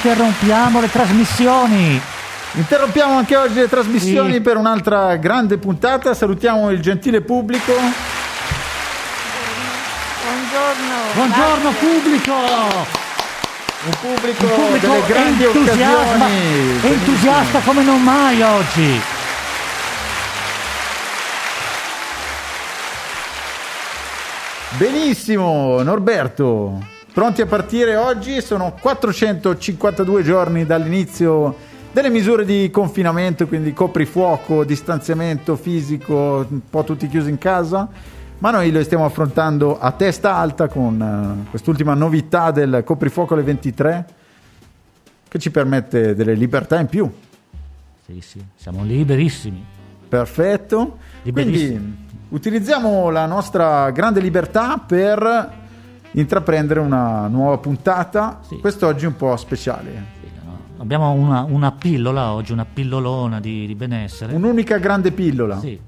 Interrompiamo le trasmissioni. Interrompiamo anche oggi le trasmissioni Sì. per un'altra grande puntata. Salutiamo il gentile pubblico. Buongiorno. Buongiorno grazie. pubblico! Un pubblico, Un pubblico delle grandi entusiasma- occasioni. entusiasta come non mai oggi. Benissimo, Norberto. Pronti a partire oggi? Sono 452 giorni dall'inizio delle misure di confinamento, quindi coprifuoco, distanziamento fisico, un po' tutti chiusi in casa. Ma noi lo stiamo affrontando a testa alta con eh, quest'ultima novità del coprifuoco alle 23 che ci permette delle libertà in più. Sì, sì, siamo liberissimi. Perfetto. Liberissimi. Quindi utilizziamo la nostra grande libertà per intraprendere una nuova puntata, Sì. quest'oggi un po' speciale. Sì, no? Abbiamo una, una pillola oggi, una pillolona di, di benessere. Un'unica grande pillola. Sì,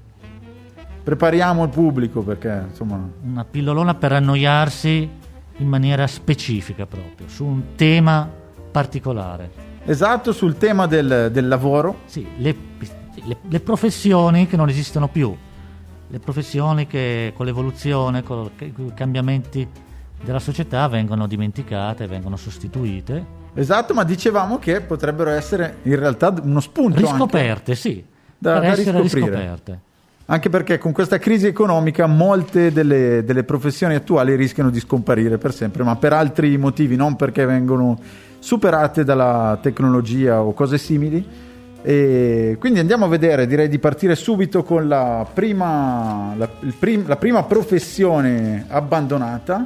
Prepariamo il pubblico perché insomma una pillolona per annoiarsi in maniera specifica proprio, su un tema particolare. esatto sul tema del, del lavoro. Sì, le, le- le professioni che non esistono più, le professioni che con l'evoluzione, con i cambiamenti della società vengono dimenticate, vengono sostituite, Esatto, ma dicevamo che potrebbero essere in realtà uno spunto anche. riscoperte, sì, Da- per da riscoperte. Anche perché con questa crisi economica molte delle, delle professioni attuali rischiano di scomparire per sempre, ma per altri motivi, non perché vengono superate dalla tecnologia o cose simili. E quindi andiamo a vedere, direi di partire subito con la prima, la, prim- la prima professione abbandonata,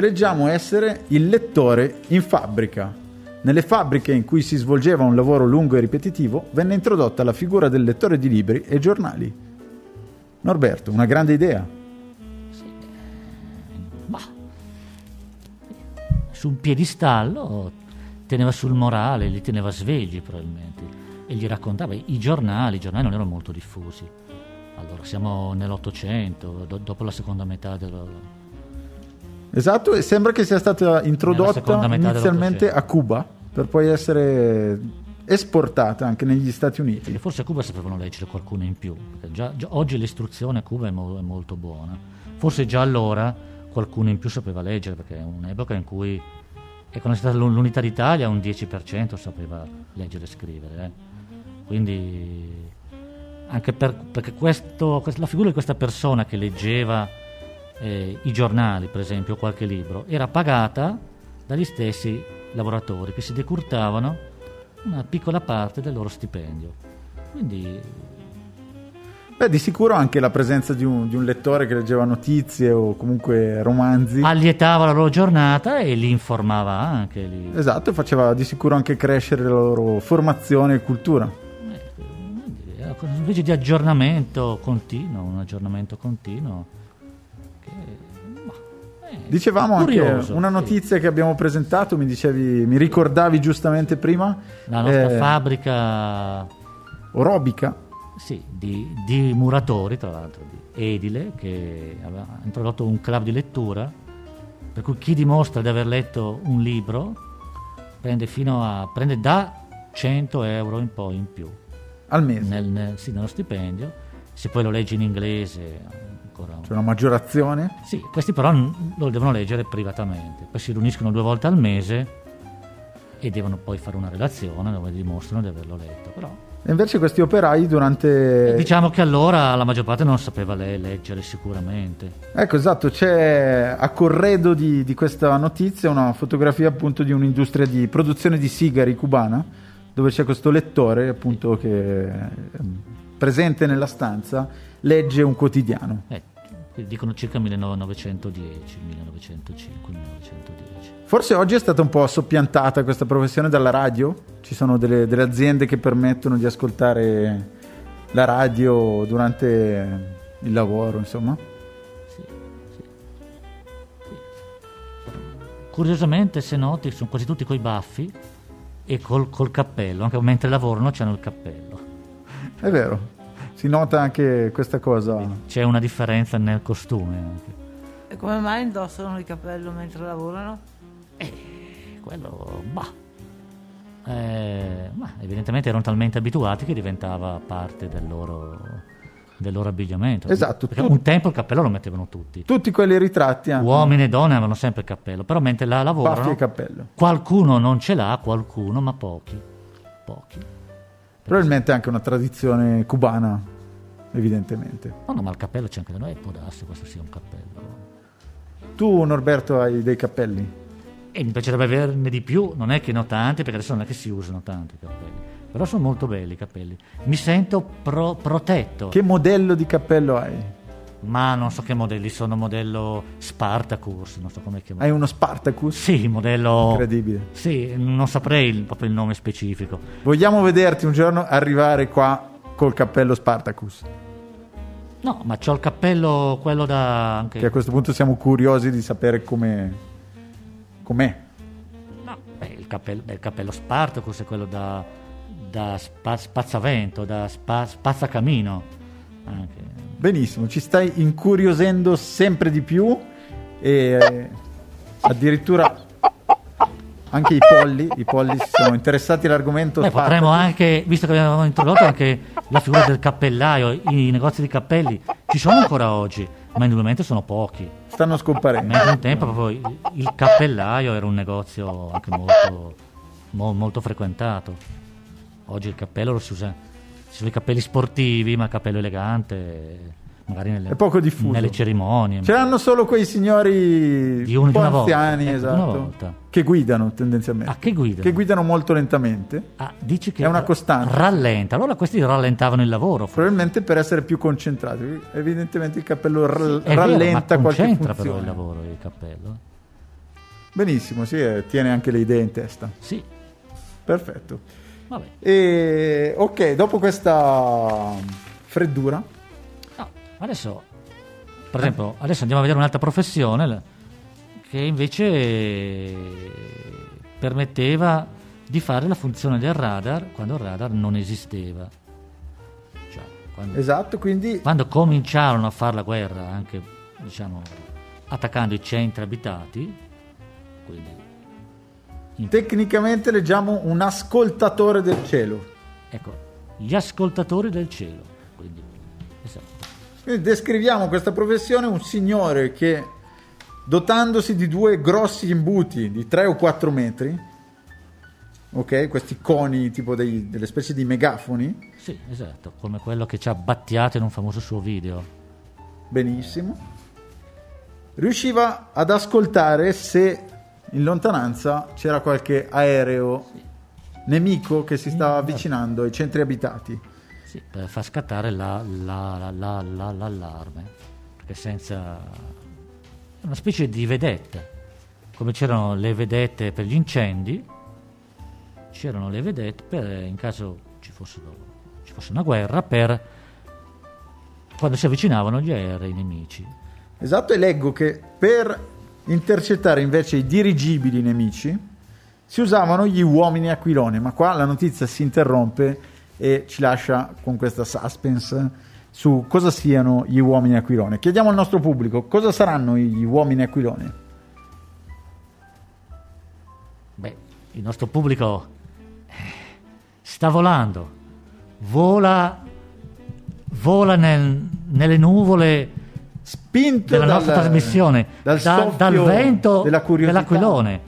leggiamo essere il lettore in fabbrica. Nelle fabbriche in cui si svolgeva un lavoro lungo e ripetitivo venne introdotta la figura del lettore di libri e giornali. Norberto, una grande idea. Ma su un piedistallo teneva sul morale, li teneva svegli probabilmente e gli raccontava i giornali, i giornali non erano molto diffusi. Allora siamo nell'Ottocento, do- dopo la seconda metà del... Esatto, e sembra che sia stata introdotta inizialmente a Cuba per poi essere esportata anche negli Stati Uniti. forse a Cuba sapevano leggere qualcuno in più, perché già, già oggi l'istruzione a Cuba è, mo- è molto buona. Forse già allora qualcuno in più sapeva leggere, perché è un'epoca in cui, è stata l'un- l'unità d'Italia, un 10% sapeva leggere e scrivere. eh. Quindi, anche per- perché questo- quest- la figura di questa persona che leggeva eh, i giornali, per esempio, qualche libro, era pagata dagli stessi lavoratori che si decurtavano una piccola parte del loro stipendio. Quindi Beh, di sicuro anche la presenza di un, di un lettore che leggeva notizie o comunque romanzi. allietava la loro giornata e li informava anche. Li... Esatto, faceva di sicuro anche crescere la loro formazione e cultura. Eh, era una specie di aggiornamento continuo, un aggiornamento continuo. Eh, Dicevamo curioso, anche una sì. notizia che abbiamo presentato, mi dicevi, mi ricordavi giustamente prima, La nostra eh, fabbrica orobica. sì, di, di muratori, tra l'altro, di edile, che aveva introdotto un club di lettura, per cui chi dimostra di aver letto un libro prende, fino a, prende da 100 euro in poi in più al mese. nel, nel- sì, nello stipendio. Se poi lo leggi in inglese, ancora C'è una maggiorazione. Sì, questi però lo devono leggere privatamente, poi si riuniscono due volte al mese e devono poi fare una relazione dove dimostrano di averlo letto. Però E invece questi operai durante... diciamo che allora la maggior parte non sapeva le- leggere sicuramente. Ecco, esatto, c'è a corredo di, di questa notizia una fotografia appunto di un'industria di produzione di sigari cubana, dove c'è questo lettore appunto che è presente nella stanza, legge un quotidiano. Eh, dicono circa 1910, 1905, 1910. Forse oggi è stata un po' soppiantata questa professione dalla radio, ci sono delle, delle aziende che permettono di ascoltare la radio durante il lavoro, insomma. Sì, sì, sì. Curiosamente, se noti, sono quasi tutti coi baffi e col, col cappello, anche mentre lavorano c'hanno il cappello. È vero, si nota anche questa cosa. C'è una differenza nel costume anche. E come mai indossano il cappello mentre lavorano? Eh, quello, bah. Eh, ma evidentemente erano talmente abituati che diventava parte del loro, del loro abbigliamento. Esatto, Perché tu- un tempo il cappello lo mettevano tutti. Tutti quelli ritratti hanno Uomini e donne avevano sempre il cappello, però mentre la lavorano e cappello. qualcuno non ce l'ha, qualcuno, ma pochi. Pochi. Probabilmente anche una tradizione cubana, evidentemente. No, no, ma il cappello c'è anche da noi, può darsi questo sia un cappello. Tu, Norberto, hai dei cappelli? E mi piacerebbe averne di più, non è che ne ho tanti, perché adesso non è che si usano tanto i cappelli. Però sono molto belli i capelli. Mi sento pro- protetto. Che modello di cappello hai? Ma non so che modelli sono, modello Spartacus, non so come chiamare. Hai uno Spartacus? Sì, modello... Incredibile. Sì, non saprei il- proprio il nome specifico. Vogliamo vederti un giorno arrivare qua col cappello Spartacus? No, ma c'ho il cappello, quello da... Anche... Che a questo punto siamo curiosi di sapere come com'è. No, beh, il, cappello, beh, il cappello Spartacus è quello da, da spa- spazzavento, da spa- spazzacamino. Anche. Benissimo, ci stai incuriosendo sempre di più e eh, addirittura anche i polli, i polli sono interessati all'argomento. Beh, potremmo anche, visto che abbiamo introdotto anche la figura del cappellaio, i negozi di cappelli ci sono ancora oggi, ma indubbiamente sono pochi. Stanno scomparendo. Mentre un tempo proprio il, il cappellaio era un negozio anche molto, mo- molto frequentato. Oggi il cappello lo si usa, ci sono i cappelli sportivi, ma il cappello elegante, magari nelle, È poco diffuso. nelle cerimonie. Ce l'hanno solo quei signori Di un- po' una volta, anziani, ecco, esatto, volta. che guidano tendenzialmente. Ah, che guidano? Che guidano molto lentamente, Ah, dici che È una costante. Rallenta, allora questi rallentavano il lavoro. forse. probabilmente per essere più concentrati. Evidentemente il cappello È vero, rallenta ma qualche funzione. però il lavoro il cappello. Benissimo, sì, eh, tiene anche le idee in testa. Sì, Perfetto. Vabbè. E ok, dopo questa freddura, No, adesso, per esempio, adesso andiamo a vedere un'altra professione che invece permetteva di fare la funzione del radar quando il radar non esisteva. Cioè, quando, esatto, quindi quando cominciarono a fare la guerra, anche diciamo attaccando i centri abitati, quindi in- tecnicamente leggiamo un ascoltatore del cielo. ecco, gli ascoltatori del cielo. Quindi, esatto. Quindi descriviamo questa professione un signore che dotandosi di due grossi imbuti di 3 o 4 metri, ok, questi coni tipo dei- delle specie di megafoni, Sì, esatto, come quello che ci ha battiato in un famoso suo video. benissimo, riusciva ad ascoltare se in lontananza c'era qualche aereo nemico che si stava avvicinando ai centri abitati. Sì, per far scattare la- la- la- la- la- l'allarme, perché senza... una specie di vedette, come c'erano le vedette per gli incendi, c'erano le vedette per, in caso ci, fossero- ci fosse una guerra, per quando si avvicinavano gli aerei nemici. Esatto, e leggo che per intercettare invece i dirigibili nemici si usavano gli uomini aquilone, ma qua la notizia si interrompe e ci lascia con questa suspense su cosa siano gli uomini aquilone. Chiediamo al nostro pubblico cosa saranno gli uomini aquilone. Beh, il nostro pubblico eh, sta volando, vola, vola nel- nelle nuvole Spinto della dal- nostra trasmissione, dal, da- dal vento della dell'aquilone.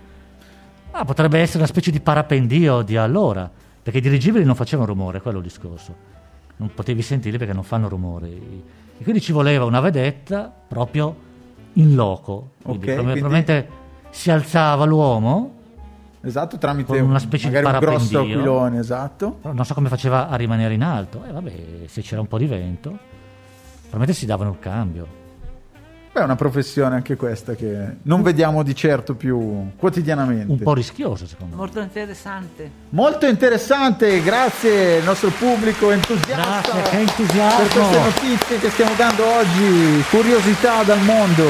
Ah, potrebbe essere una specie di parapendio di allora, perché i dirigibili non facevano rumore, quello è il discorso. Non potevi sentirli perché non fanno rumore. E quindi ci voleva una vedetta proprio in loco. Quindi, Ok, come- quindi- probabilmente si alzava l'uomo, Esatto, tramite una specie di un grosso parapendio. aquilone, esatto. non so come faceva a rimanere in alto. E vabbè, se c'era un po' di vento, probabilmente si davano il cambio. Beh, è una professione anche questa che non vediamo di certo più quotidianamente. Un po' rischioso, secondo me. Molto interessante. Molto interessante, grazie al nostro pubblico entusiasta Grazie, che per entusiasmo! queste notizie che stiamo dando oggi, curiosità dal mondo.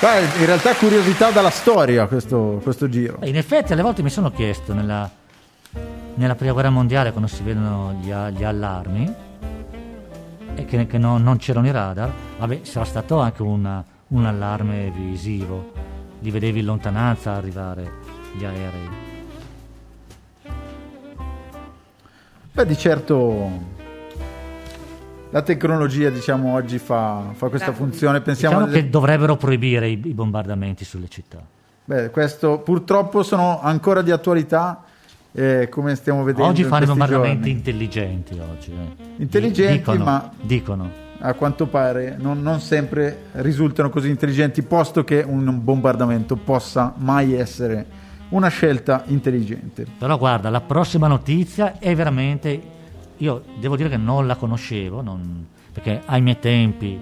Beh, in realtà curiosità dalla storia questo, questo giro. Beh, In effetti, alle volte mi sono chiesto nella, nella prima guerra mondiale, quando si vedono gli, gli allarmi che, che non, non c'erano i radar, vabbè, sarà stato anche una- un allarme visivo, li vedevi in lontananza arrivare gli aerei. Beh, di certo la tecnologia, diciamo, oggi fa, fa questa funzione. Pensiamo Diciamo che dovrebbero proibire i, i bombardamenti sulle città. Beh, questo purtroppo sono ancora di attualità, eh, come stiamo vedendo. Oggi questi bombardamenti giorni. intelligenti. Oggi, eh. Intelligenti, dicono, ma- dicono. A quanto pare non, non sempre risultano così intelligenti, posto che un bombardamento possa mai essere una scelta intelligente. Però guarda, la prossima notizia è veramente... Io devo dire che non la conoscevo, non- perché ai miei tempi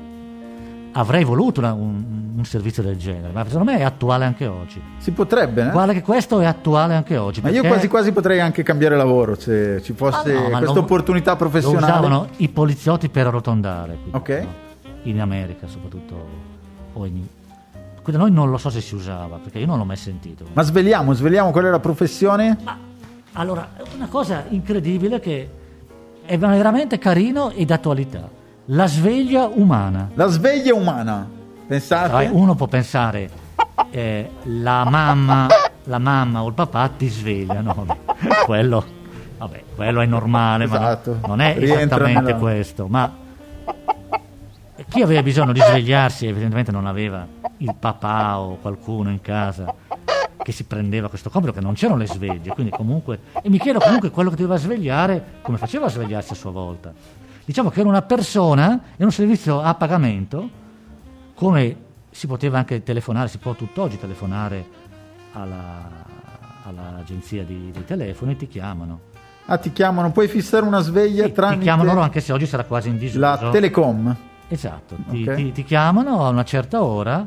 avrei voluto una- un, un servizio del genere, ma secondo me è attuale anche oggi. Si potrebbe, eh? Guarda che questo è attuale anche oggi. Ma io quasi quasi potrei anche cambiare lavoro se ci fosse Ah, no, questa lo- opportunità Lo professionale. usavano i poliziotti per arrotondare. qui, Ok. no? In America soprattutto. O in... Qui da noi non lo so se si usava, perché io non l'ho mai sentito. Ma svegliamo, svegliamo qual è la professione? Ma allora, una cosa incredibile che è veramente carino e d'attualità. La sveglia umana. La sveglia umana. Pensate? Sai, uno può pensare, eh, la, mamma, la mamma o il papà ti svegliano. quello, vabbè, quello è normale, Esatto. ma no- non è esattamente nella- questo. Ma chi aveva bisogno di svegliarsi evidentemente non aveva il papà o qualcuno in casa che si prendeva questo compito, che non c'erano le sveglie, quindi comunque... E mi chiedo comunque quello che doveva svegliare, come faceva a svegliarsi a sua volta. Diciamo che era una persona, era un servizio a pagamento, come si poteva anche telefonare, si può tutt'oggi telefonare alla- all'agenzia di, dei telefoni e ti chiamano. Ah, ti chiamano, puoi fissare una sveglia Sì, tramite ti chiamano loro anche se oggi sarà quasi in disuso. la Telecom. Esatto, ti, Ok. ti- ti chiamano a una certa ora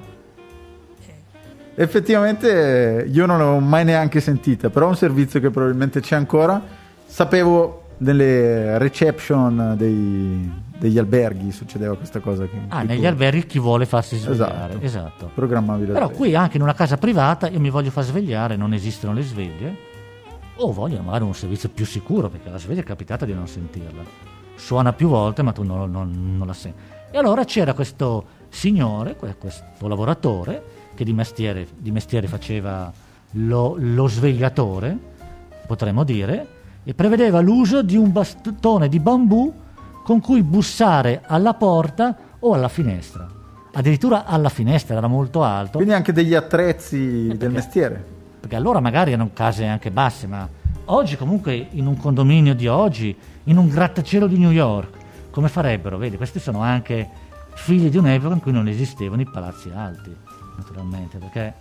Effettivamente io non l'ho mai neanche sentita, però è un servizio che probabilmente c'è ancora. Sapevo nelle reception dei- degli alberghi succedeva questa cosa. Che, Ah, negli tu alberghi chi vuole farsi svegliare. Esatto. Esatto. programmavi la Però qui anche in una casa privata io mi voglio far svegliare, non esistono le sveglie, o voglio magari un servizio più sicuro, perché la sveglia è capitata di non sentirla. Suona più volte, ma tu non, non- non la senti. E allora c'era questo signore, que- questo lavoratore, che di mestiere, di mestiere faceva lo, lo svegliatore, potremmo dire, e prevedeva l'uso di un bastone di bambù con cui bussare alla porta o alla finestra. Addirittura alla finestra era molto alto, Quindi anche degli attrezzi del perché- mestiere. perché allora magari erano case anche basse, ma oggi comunque in un condominio di oggi, in un grattacielo di New York, come farebbero? Vedi, questi sono anche figli di un'epoca in cui non esistevano i palazzi alti, naturalmente, perché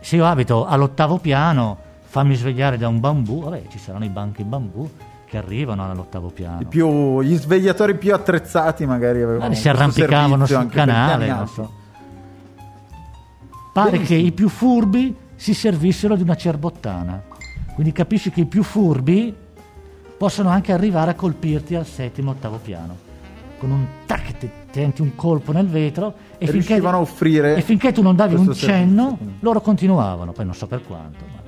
se io abito all'ottavo piano, fammi svegliare da un bambù, vabbè, ci saranno i banchi in bambù che arrivano all'ottavo piano. Più- gli svegliatori più attrezzati magari avevano Magari si questo arrampicavano sul canale, non so. Pare che Benissimo. i più furbi si servissero di una cerbottana. Quindi capisci che i più furbi possono anche arrivare a colpirti al settimo, ottavo piano. Con un tac, ti tenti un colpo nel vetro e, E finché, a offrire e finché tu non davi un cenno, servizio. loro continuavano. Poi non so per quanto, ma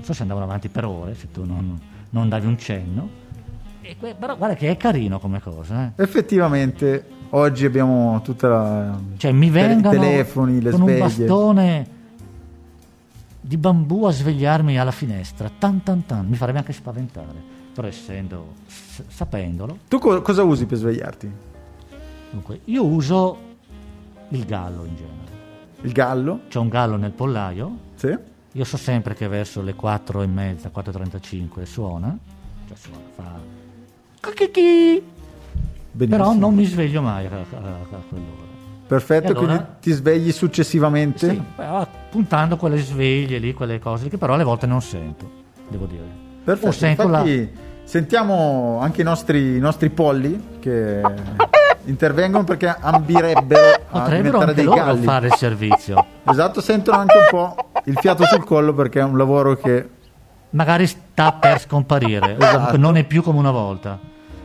non so se andavano avanti per ore se tu non, non davi un cenno. Que- però guarda che è carino come cosa, eh. Effettivamente oggi abbiamo tutta la... Cioè mi i vengano telefoni, le con un sveglie. bastone di bambù a svegliarmi alla finestra, tan tan tan, mi farebbe anche spaventare, però essendo, s- sapendolo, Tu co- cosa usi per svegliarti? dunque io uso il gallo in genere. Il gallo? C'è un gallo nel pollaio, Sì. Io so sempre che verso le 4 e mezza, 4.35 suona, cioè suona, fa... Benissimo. Però non mi sveglio mai a, a- a quell'ora. Perfetto, allora? quindi ti svegli successivamente. Sì, però puntando quelle sveglie lì, quelle cose che però alle volte non sento, devo dire. Perfetto, O sento la- infatti sentiamo anche i nostri, i nostri polli che intervengono perché ambirebbero a Potrebbero diventare anche dei galli. fare il servizio. Esatto, sentono anche un po' il fiato sul collo perché è un lavoro che Magari sta per scomparire, Esatto. non è più come una volta.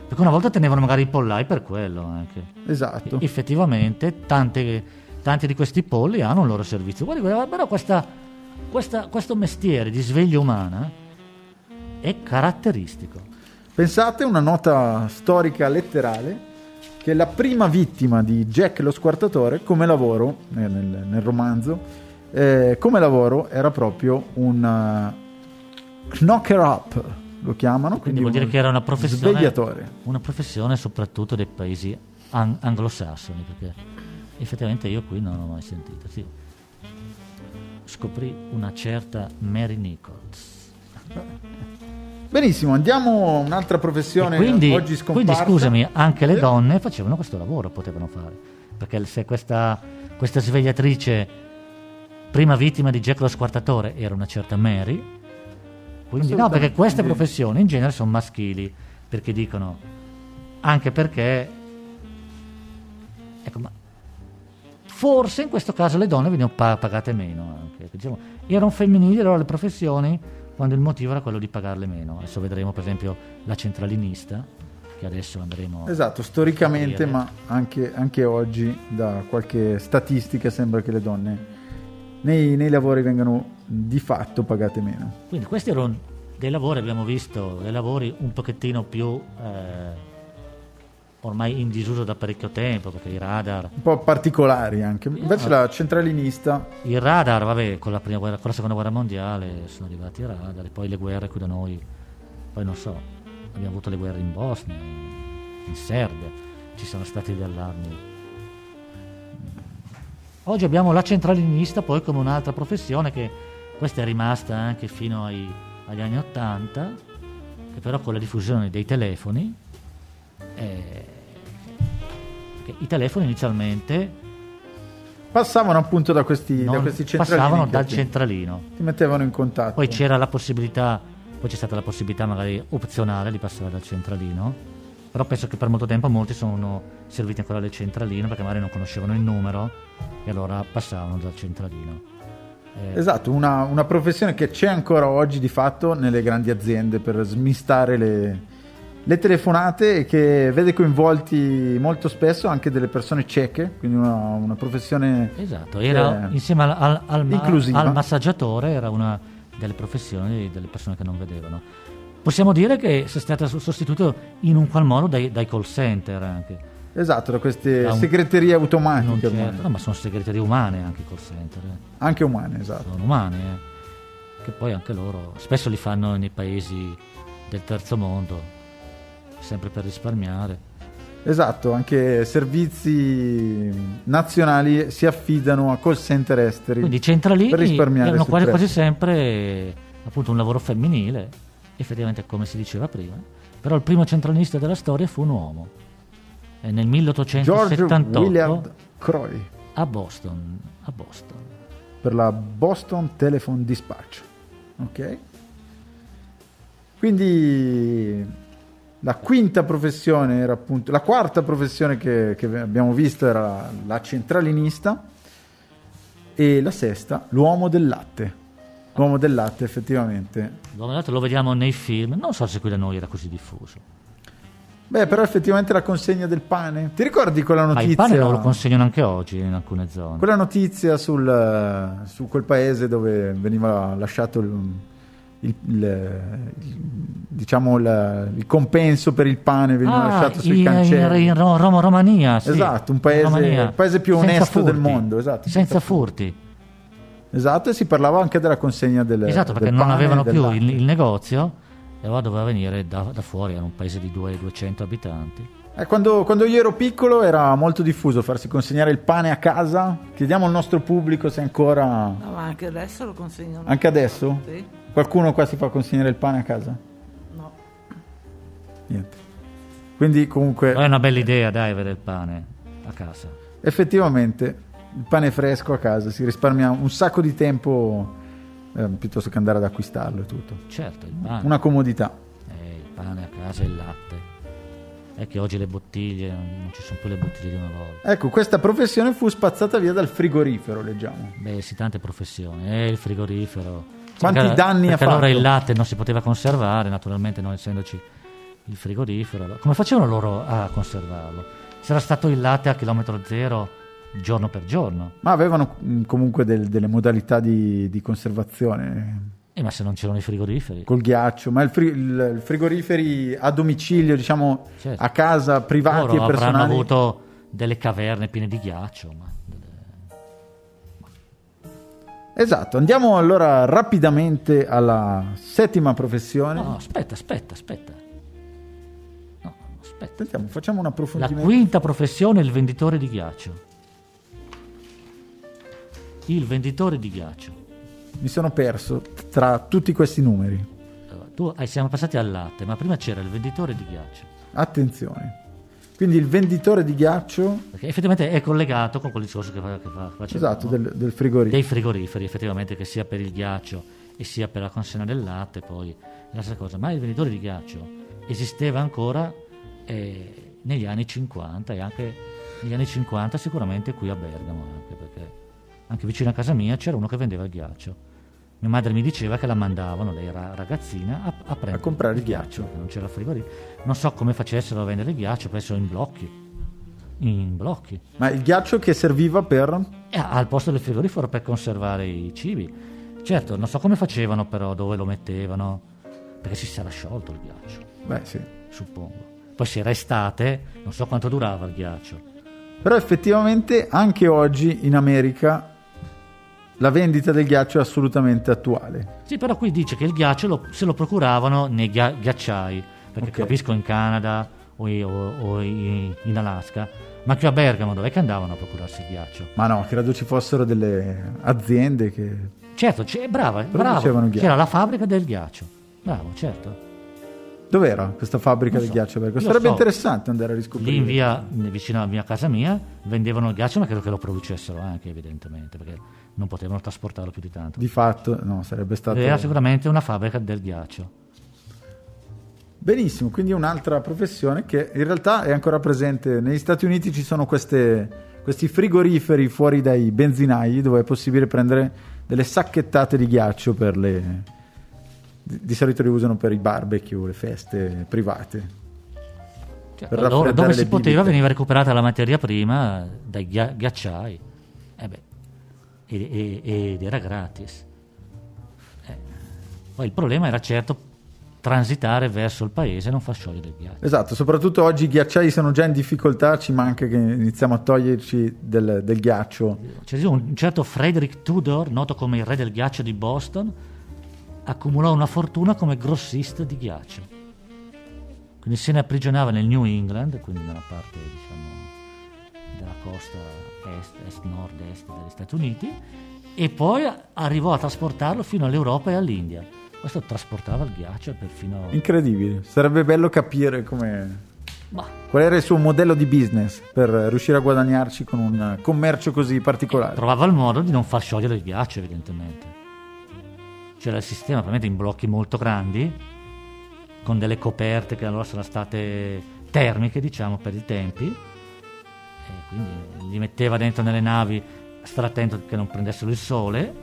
Perché una volta tenevano magari i pollai per quello anche. esatto. Effettivamente tante- tanti di questi polli hanno un loro servizio. Guardi, guarda, però questa- questa- questo mestiere di sveglia umana è caratteristico. Pensate una nota storica letterale che la prima vittima di Jack lo squartatore come lavoro, eh, nel, nel romanzo, eh, come lavoro era proprio un uh, knocker up, lo chiamano. Quindi vuol dire che era una professione, svegliatore. una professione soprattutto dei paesi an- anglosassoni, perché effettivamente io qui non l'ho mai sentito. Sì. Scoprì una certa Mary Nichols. Benissimo, andiamo a un'altra professione quindi, oggi scomparsa. quindi scusami, anche le donne facevano questo lavoro, potevano fare. Perché se questa, questa svegliatrice, prima vittima di Jack lo squartatore, era una certa Mary, quindi no, perché queste professioni in genere sono maschili, perché dicono, anche perché, ecco, ma forse in questo caso le donne venivano pa- pagate meno, anche, diciamo, erano femminili allora le professioni quando il motivo era quello di pagarle meno. Adesso vedremo per esempio la centralinista, che adesso andremo... Esatto, storicamente, ma anche, anche oggi, da qualche statistica, sembra che le donne nei, nei lavori vengano di fatto pagate meno. Quindi questi erano dei lavori, abbiamo visto, dei lavori un pochettino più eh, ormai in disuso da parecchio tempo, perché i radar, Un po' particolari anche. Invece la centralinista, i radar, vabbè, con la, prima guerra, con la seconda guerra mondiale sono arrivati i radar, e poi le guerre qui da noi, poi non so, abbiamo avuto le guerre in Bosnia, in Serbia, ci sono stati gli allarmi. Oggi abbiamo la centralinista poi come un'altra professione che questa è rimasta anche fino ai- agli anni 80, che però con la diffusione dei telefoni, eh, i telefoni inizialmente passavano appunto da questi, da questi centralini. passavano dal ti- centralino. Ti mettevano in contatto. Poi c'era la possibilità, poi c'è stata la possibilità magari opzionale di passare dal centralino, però penso che per molto tempo molti sono serviti ancora alle centraline perché magari non conoscevano il numero e allora passavano dal centralino. Eh, Esatto, una, una professione che c'è ancora oggi di fatto nelle grandi aziende per smistare le, le telefonate e che vede coinvolti molto spesso anche delle persone cieche, quindi una, una professione Esatto, era che- insieme al, al- al al massaggiatore era una delle professioni delle persone che non vedevano. Possiamo dire che sia stata so- sostituito in un qual modo dai, dai call center anche. Esatto, da queste Da un- segreterie automatiche, certo, no, ma sono segreterie umane anche i call center. eh. anche umane, esatto. sono umani, eh. che poi anche loro spesso li fanno nei paesi del terzo mondo, sempre per risparmiare. Esatto, anche servizi nazionali si affidano a call center esteri. Quindi i centralini per risparmiare erano quasi, quasi sempre appunto un lavoro femminile, effettivamente come si diceva prima, però il primo centralinista della storia fu un uomo. E nel George 1878 Willard Croy a Boston, a Boston. per la Boston Telephone Dispatch. Ok? Quindi la quinta professione era appunto la quarta professione che, che abbiamo visto era la centralinista e la sesta l'uomo del latte. L'uomo del latte effettivamente. L'uomo del latte lo vediamo nei film, non so se qui da noi era così diffuso. Beh, però effettivamente la consegna del pane. Ti ricordi quella Ma notizia? il pane lo consegnano anche oggi in alcune zone. Quella notizia sul, eh, su quel paese dove veniva lasciato il, il- il- diciamo il, il compenso per il pane veniva Ah, lasciato sui in, cancelli. in Ro- Roma- Romania, sì. Esatto, un paese- Romania. il paese più Senza onesto del furti. mondo, esatto, Senza, senza furti. Esatto, e si parlava anche della consegna del Esatto, del perché non pane e avevano del più il, il negozio e allora doveva venire da, da fuori, era un paese di 2 200 abitanti. Eh, quando, quando io ero piccolo era molto diffuso farsi consegnare il pane a casa. Chiediamo al nostro pubblico se ancora... No, ma anche adesso lo consegnano. Anche adesso? Sì? Qualcuno qua si fa consegnare il pane a casa? No. Niente. Quindi comunque... Però è una bella idea, dai, avere il pane a casa. effettivamente il pane fresco a casa si risparmia un sacco di tempo eh, piuttosto che andare ad acquistarlo e tutto. Certo, il pane. Una comodità. Eh, il pane a casa e il latte. È che oggi le bottiglie, non ci sono più le bottiglie di una volta. Ecco, questa professione fu spazzata via dal frigorifero, leggiamo. Beh, sì, tante professioni. Eh, il frigorifero. Quanti Perché- danni ha perché allora fatto? il latte non si poteva conservare, naturalmente non essendoci il frigorifero. Come facevano loro a conservarlo? C'era stato il latte a chilometro zero giorno per giorno. Ma avevano mh, comunque del- delle modalità di, di conservazione. Eh, ma se non c'erano i frigoriferi. col ghiaccio, ma il, fri- il- frigoriferi a domicilio, diciamo Certo. a casa, privati Loro e avranno personali. avuto delle caverne piene di ghiaccio. Ma Esatto, andiamo allora rapidamente alla settima professione. No, aspetta, aspetta, aspetta. No, aspetta. Sentiamo, facciamo un La approfondimento. quinta professione è il venditore di ghiaccio. Il venditore di ghiaccio. Mi sono perso tra tutti questi numeri. Allora, tu hai- siamo passati al latte, ma prima c'era il venditore di ghiaccio. Attenzione. Quindi il venditore di ghiaccio, Perché effettivamente è collegato con quel discorso che, fa, che fa, facevamo, esatto, del, del frigorifero. dei frigoriferi, effettivamente, che sia per il ghiaccio e sia per la consegna del latte, poi è la stessa cosa. Ma il venditore di ghiaccio esisteva ancora eh, negli anni 50 e anche negli anni 50 sicuramente qui a Bergamo, anche perché anche vicino a casa mia c'era uno che vendeva il ghiaccio. Mia madre mi diceva che la mandavano, lei era ragazzina, a, a prendere A comprare il ghiaccio. perché non c'era frigorifero. Non so come facessero a vendere il ghiaccio, penso in blocchi. In blocchi. Ma il ghiaccio che serviva per... E al posto del frigorifero per conservare i cibi. Certo, non so come facevano però, dove lo mettevano, perché si sarà sciolto il ghiaccio, Beh sì. suppongo. Poi se era estate, non so quanto durava il ghiaccio. Però effettivamente anche oggi in America la vendita del ghiaccio è assolutamente attuale. Sì, però qui dice che il ghiaccio lo- se lo procuravano nei ghia- ghiacciai, perché Ok. capisco in Canada o, o- o in Alaska, ma qui a Bergamo dov'è che andavano a procurarsi il ghiaccio? Ma no, credo ci fossero delle aziende che... Certo, c'è, brava, ghiaccio. c'era la fabbrica del ghiaccio. Bravo, certo. Dov'era questa fabbrica so. ghiaccio? Perché Io sarebbe so. interessante andare a riscoprire. Lì in via, vicino alla mia casa mia, vendevano il ghiaccio, ma credo che lo producessero anche, evidentemente, perché non potevano trasportarlo più di tanto. Di fatto, no, sarebbe stato... Era sicuramente una fabbrica del ghiaccio. Benissimo, quindi un'altra professione che in realtà è ancora presente. Negli Stati Uniti ci sono queste- questi frigoriferi fuori dai benzinai dove è possibile prendere delle sacchettate di ghiaccio per le... Di, solito li usano per i barbecue, le feste private. Cioè, dove le si poteva bibite. veniva recuperata la materia prima dai ghia- ghiacciai. Eh beh, e- e- ed era gratis. Eh, Poi il problema era certo transitare verso il paese e non far sciogliere il ghiaccio. Esatto, soprattutto oggi i ghiacciai sono già in difficoltà, ci manca che iniziamo a toglierci del, del ghiaccio. C'è un certo Frederick Tudor, noto come il re del ghiaccio di Boston, accumulò una fortuna come grossista di ghiaccio. Quindi se ne aprigionava nel New England, quindi nella parte diciamo della costa est, est, nord-est degli Stati Uniti, e poi arrivò a trasportarlo fino all'Europa e all'India. Questo trasportava il ghiaccio perfino... Incredibile, sarebbe bello capire come... Qual era il suo modello di business per riuscire a guadagnarci con un commercio così particolare? trovava il modo di non far sciogliere il ghiaccio, evidentemente. C'era il sistema, probabilmente in blocchi molto grandi, con delle coperte che allora sono state termiche, diciamo, per i tempi, e quindi li metteva dentro nelle navi, stare attento che non prendessero il sole,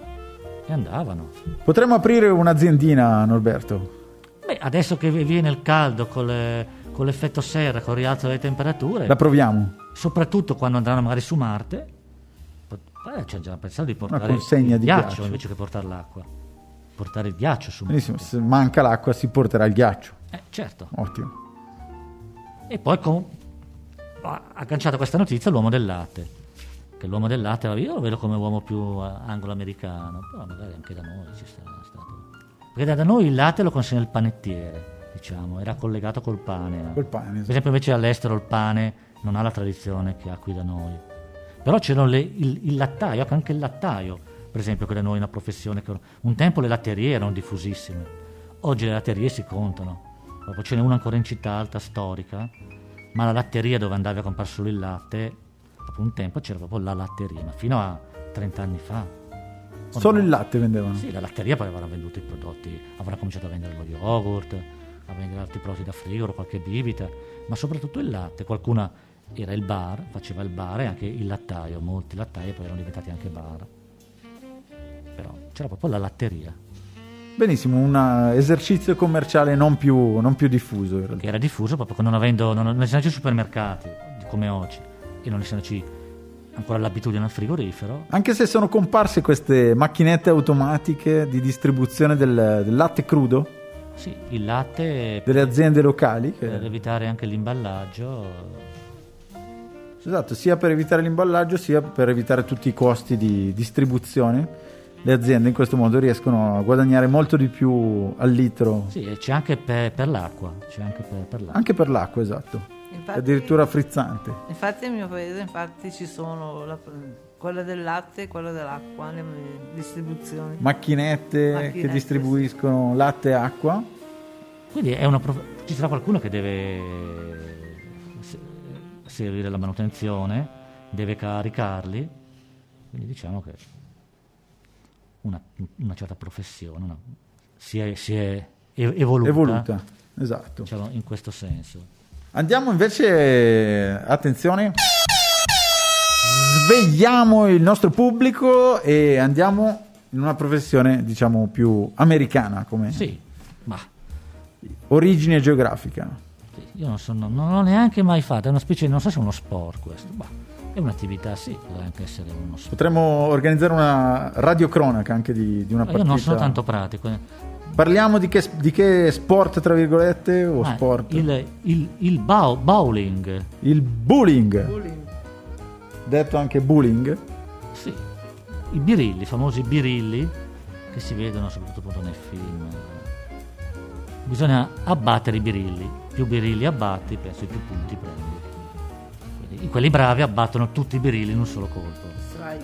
e andavano. Potremmo aprire un'aziendina, Norberto. Beh, adesso che viene il caldo con, le- con l'effetto serra, con il rialzo delle temperature, La proviamo. soprattutto quando andranno magari su Marte, eh, c'è già pensato di portare consegna il di ghiaccio, ghiaccio. invece che portare l'acqua. Portare il ghiaccio su Benissimo, se manca l'acqua si porterà il ghiaccio. Eh, certo. Ottimo. E poi con- agganciato questa notizia l'uomo del latte. Che l'uomo del latte, io lo vedo come uomo più eh, anglo-americano, però magari anche da noi ci sarà stato. Perché da- noi il latte lo consegna il panettiere, diciamo, era collegato col pane. Col pane. Per esempio invece all'estero il pane non ha la tradizione che ha qui da noi. Però c'era le- il, il lattaio, anche il lattaio, per esempio, che da noi è una professione che un tempo le latterie erano diffusissime. Oggi le latterie si contano. Proprio ce n'è una ancora in città alta storica, ma la latteria dove andavi a comprare solo il latte, dopo un tempo c'era proprio la latteria, ma fino a 30 anni fa. Solo il latte vendevano. Sì, la latteria poi avrà venduto i prodotti, avrà cominciato a vendere lo yogurt, a vendere altri prodotti da frigorifero, qualche bibita, ma soprattutto il latte. Qualcuna era il bar, faceva il bar e anche il lattaio, molti lattai poi erano diventati anche bar. Però c'era proprio la latteria, Benissimo, un eh, esercizio commerciale non più, non più diffuso in realtà. che era diffuso proprio non avendo, non, non essendoci supermercati come oggi e non essendoci ancora l'abitudine al frigorifero. Anche se sono comparse queste macchinette automatiche di distribuzione del, del latte crudo Sì, il latte delle aziende locali. che- per evitare anche l'imballaggio. Esatto, sia per evitare l'imballaggio sia per evitare tutti i costi di distribuzione. Le aziende in questo modo riescono a guadagnare molto di più al litro, Sì, e c'è anche per, per l'acqua. C'è anche per, per l'acqua. anche per l'acqua, esatto. Infatti, Addirittura frizzante. infatti nel mio paese infatti ci sono la- quella del latte e quella dell'acqua, le distribuzioni. Macchinette, che Macchinette, distribuiscono latte e acqua. Quindi è una prof- ci sarà qualcuno che deve se- servire la manutenzione, deve caricarli. Quindi diciamo che una, una certa professione una- si è, si è evoluta, Evoluta, esatto. diciamo, in questo senso. Andiamo invece, attenzione, svegliamo il nostro pubblico e andiamo in una professione, diciamo, più americana come Sì, ma origine geografica. io non, sono, non ho neanche mai fatto, è una specie, non so se è uno sport questo, ma è un'attività, sì, può anche essere uno sport. Potremmo organizzare una radiocronaca anche di, di una partita. io non sono tanto pratico. eh. Parliamo di che, di che sport, tra virgolette, o Ah, sport? Il, il, il bow- bowling, Il bullying, Bullying. detto anche bullying. sì, i birilli, i famosi birilli che si vedono soprattutto nei film. Bisogna abbattere i birilli, più birilli abbatti, penso più punti prendi. Quelli bravi abbattono tutti i birilli in un solo colpo. Strike.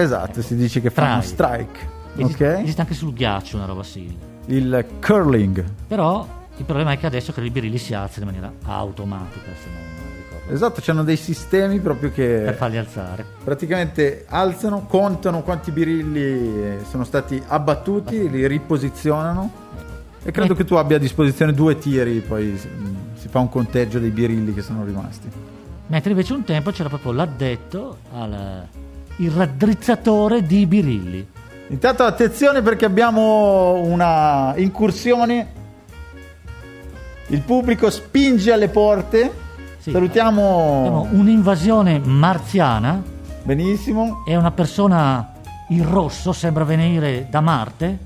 Esatto, si dice che fanno Strike. strike. Esiste, Ok? esiste anche sul ghiaccio una roba simile. Il curling. Però il problema è che adesso che i birilli si alzano in maniera automatica, se non ricordo, Esatto, c'hanno dei sistemi proprio per che farli alzare. praticamente alzano, contano quanti birilli eh, sono stati abbattuti, li riposizionano e credo Eh. che tu abbia a disposizione due tiri, poi si fa un conteggio dei birilli che sono rimasti. Mentre invece un tempo c'era proprio l'addetto al il raddrizzatore di birilli. Intanto attenzione perché abbiamo una incursione. Il pubblico spinge alle porte. Sì. Salutiamo un'invasione marziana benissimo. e una persona in rosso, sembra venire da Marte,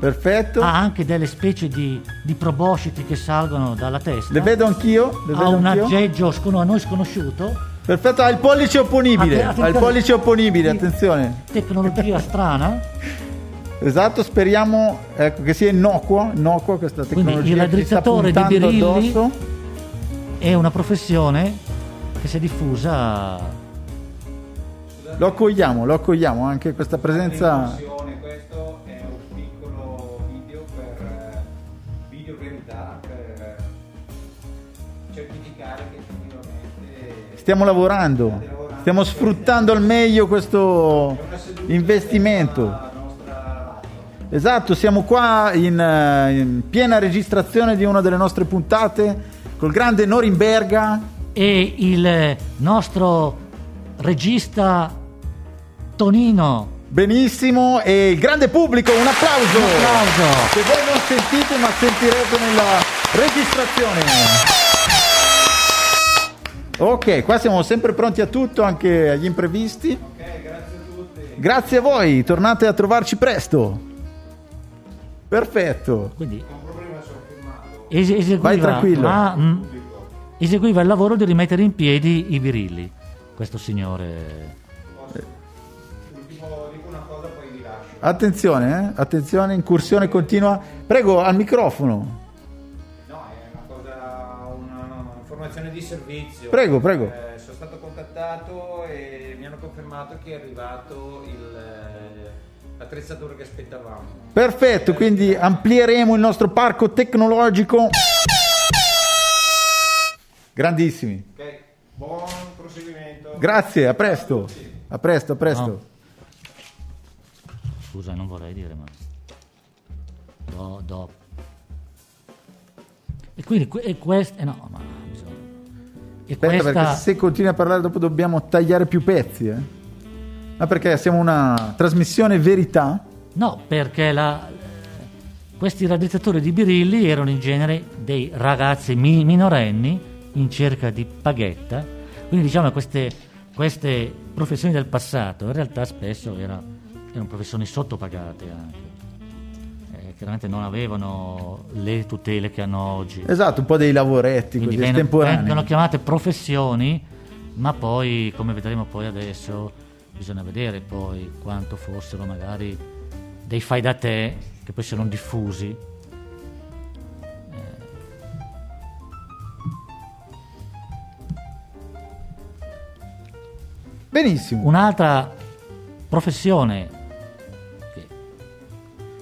Perfetto. ha anche delle specie di, di probosciti che salgono dalla testa. Le vedo anch'io. Le ha vedo un anch'io. aggeggio scono- a noi sconosciuto, Perfetto, ha il pollice opponibile. Atten- Ha il pollice opponibile, attenzione. tecnologia strana, Esatto, speriamo ecco, che sia innocua, innocua questa Quindi tecnologia. il che ci sta raddrizzatore di puntando birilli- addosso. è una professione che si è diffusa Lo accogliamo, lo accogliamo anche questa presenza. Stiamo lavorando, stiamo sfruttando al meglio questo investimento. Esatto, siamo qua in, eh, in piena registrazione di una delle nostre puntate col grande Norimberga. e il nostro regista Tonino. Benissimo, e il grande pubblico, un applauso! Un applauso. Che voi non sentite ma sentirete nella registrazione. Ok, qua siamo sempre pronti a tutto, anche agli imprevisti. Grazie a voi, tornate a trovarci presto. Perfetto. Quindi es- eseguiva, Vai tranquillo. ma, mm, eseguiva il lavoro di rimettere in piedi i birilli. Questo signore. Ultimo, dico una cosa poi vi lascio. Attenzione, eh? attenzione, incursione continua. Prego, al microfono. Informazione di servizio. Prego, prego. Eh, sono stato contattato e mi hanno confermato che è arrivato il, eh, l'attrezzatura che aspettavamo. Perfetto, quindi amplieremo il nostro parco tecnologico. Grandissimi. Ok, buon proseguimento. Grazie, a presto. A presto, a presto. No. Scusa, non vorrei dire, ma. Do, dopo. E quindi e questa. Eh no, ma Aspetta, questa. perché se continui a parlare dopo dobbiamo tagliare più pezzi, eh? Ma perché siamo una trasmissione verità? No, perché la- questi raddrizzatori di birilli erano in genere dei ragazzi mi- minorenni in cerca di paghetta. Quindi diciamo che queste, queste professioni del passato in realtà spesso era- erano professioni sottopagate anche. Chiaramente non avevano le tutele che hanno oggi. Esatto, un po' dei lavoretti Quindi così estemporanei. vengono chiamate professioni, ma poi, come vedremo poi adesso, bisogna vedere poi quanto fossero magari dei fai da te che poi sono diffusi. Benissimo. Un'altra professione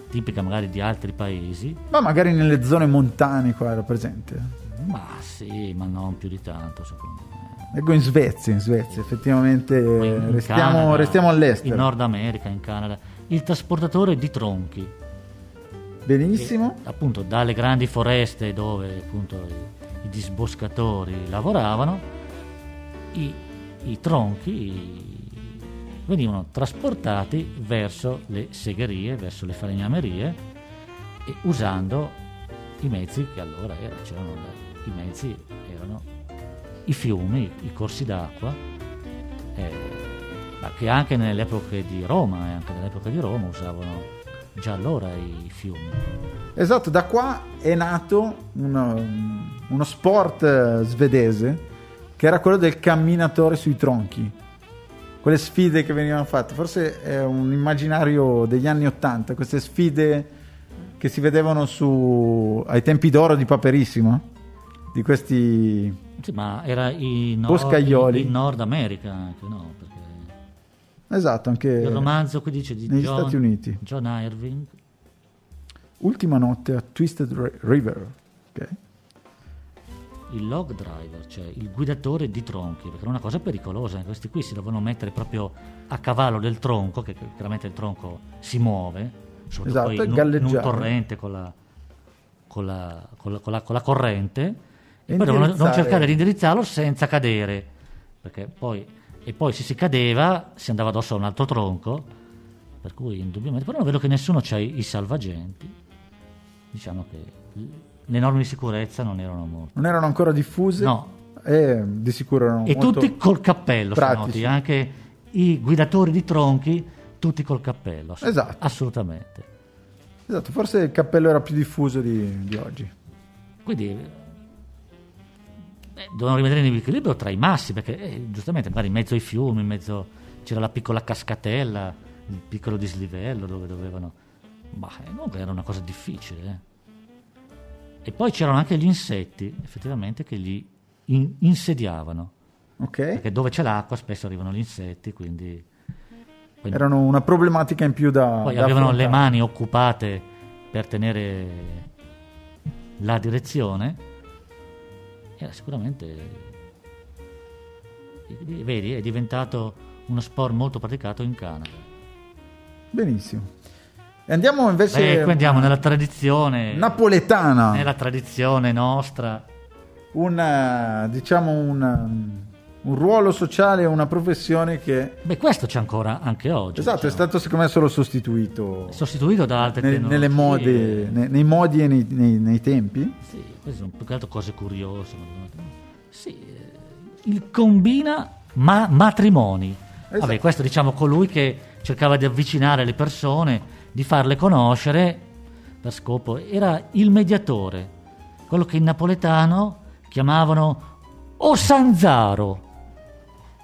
tipica magari di altri paesi, Ma magari nelle zone montane qua era presente. ma sì, ma non più di tanto secondo me. Leggo in Svezia, in Svezia, effettivamente in restiamo, Canada, restiamo all'estero. In Nord America, in Canada. Il trasportatore di tronchi. Benissimo. che, appunto dalle grandi foreste dove appunto i, i disboscatori lavoravano, i, i tronchi venivano trasportati verso le segherie, verso le falegnamerie usando i mezzi che allora erano, c'erano i mezzi erano i fiumi, i corsi d'acqua, eh, ma che anche nelle epoche di Roma, e anche nell'epoca di Roma usavano già allora i fiumi. Esatto, da qua è nato uno, uno sport eh, svedese che era quello del camminatore sui tronchi. Quelle sfide che venivano fatte, forse è un immaginario degli anni Ottanta, queste sfide che si vedevano su, ai tempi d'oro di Paperissimo, di questi... Sì, ma era in Nord, in Nord America anche, no? Perché Esatto, anche il romanzo qui dice di negli John, Stati Uniti. John Irving, Ultima notte a Twisted Ri- River. ok? Il log driver, cioè il guidatore di tronchi, perché era una cosa pericolosa, questi qui si dovevano mettere proprio a cavallo del tronco, che chiaramente il tronco si muove, Esatto, in, un- in un torrente con la, con la- con la- con la- con la corrente, E poi dovevano cercare di indirizzarlo senza cadere, perché poi, e poi se si cadeva si andava addosso a un altro tronco, per cui indubbiamente, però non vedo che nessuno c'ha i, i salvagenti, diciamo che le norme di sicurezza non erano molto. Non erano ancora diffuse? No, E di sicuro erano e tutti col cappello, noti, anche i guidatori di tronchi, tutti col cappello. ass- Esatto. Assolutamente. Esatto, forse il cappello era più diffuso di, di oggi. Quindi eh, dovevano rivedere l'equilibrio tra i massi, perché eh, giustamente magari in mezzo ai fiumi, in mezzo c'era la piccola cascatella, il piccolo dislivello dove dovevano... Ma eh, non era una cosa difficile. eh. E poi c'erano anche gli insetti, effettivamente, che li in- insediavano. Ok? Perché dove c'è l'acqua spesso arrivano gli insetti, quindi... quindi Erano una problematica in più da. poi da avevano le affrontare. mani occupate per tenere la direzione. Era sicuramente... Vedi, è diventato uno sport molto praticato in Canada. Benissimo. E andiamo invece. E qui andiamo nella tradizione... Napoletana. Nella tradizione nostra. Un, eh, diciamo un, un ruolo sociale, una professione che. Beh, questo c'è ancora anche oggi. Esatto, è diciamo. stato secondo me solo sostituito sostituito da altre nel- tecnologie. nelle mode, nei, nei modi e nei, nei- nei tempi. Sì, queste sono più che altro cose curiose. Sì, eh, il combina ma- matrimoni. Esatto. Vabbè, questo diciamo colui che cercava di avvicinare le persone, di farle conoscere per scopo. Era il mediatore, quello che in napoletano chiamavano Osanzaro.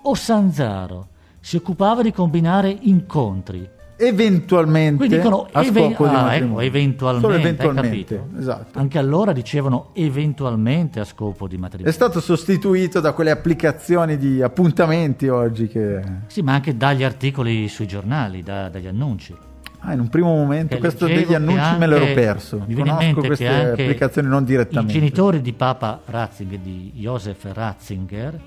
Osanzaro. Si occupava di combinare incontri. Eventualmente Qui dicono a even- scopo di ah, ecco, eventualmente, Solo eventualmente, esatto. Anche allora dicevano eventualmente a scopo di È matrimonio. stato sostituito da quelle applicazioni di appuntamenti oggi che Sì, ma anche dagli articoli sui giornali, da- dagli annunci. Ah, in un primo momento questo degli annunci me l'ero perso. Conosco queste applicazioni non I direttamente. genitori di Papa Ratzinger, di Joseph Ratzinger,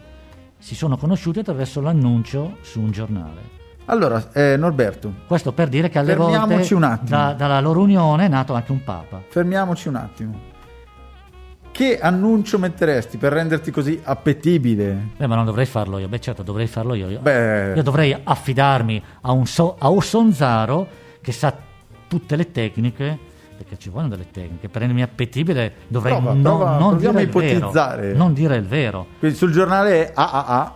si sono conosciuti attraverso l'annuncio su un giornale. Allora, eh, Norberto, Questo per dire che alle volte da- dalla loro unione è nato anche un Papa. fermiamoci un attimo. Che annuncio metteresti per renderti così appetibile? Beh, ma non dovrei farlo io. Beh, certo, dovrei farlo io. Io, Beh, io dovrei affidarmi a un, so- a un sonzaro che sa tutte le tecniche, perché ci vogliono delle tecniche. Per rendermi appetibile dovrei Prova, non, prova, non dire il vero. Non dire il vero. quindi sul giornale AAA,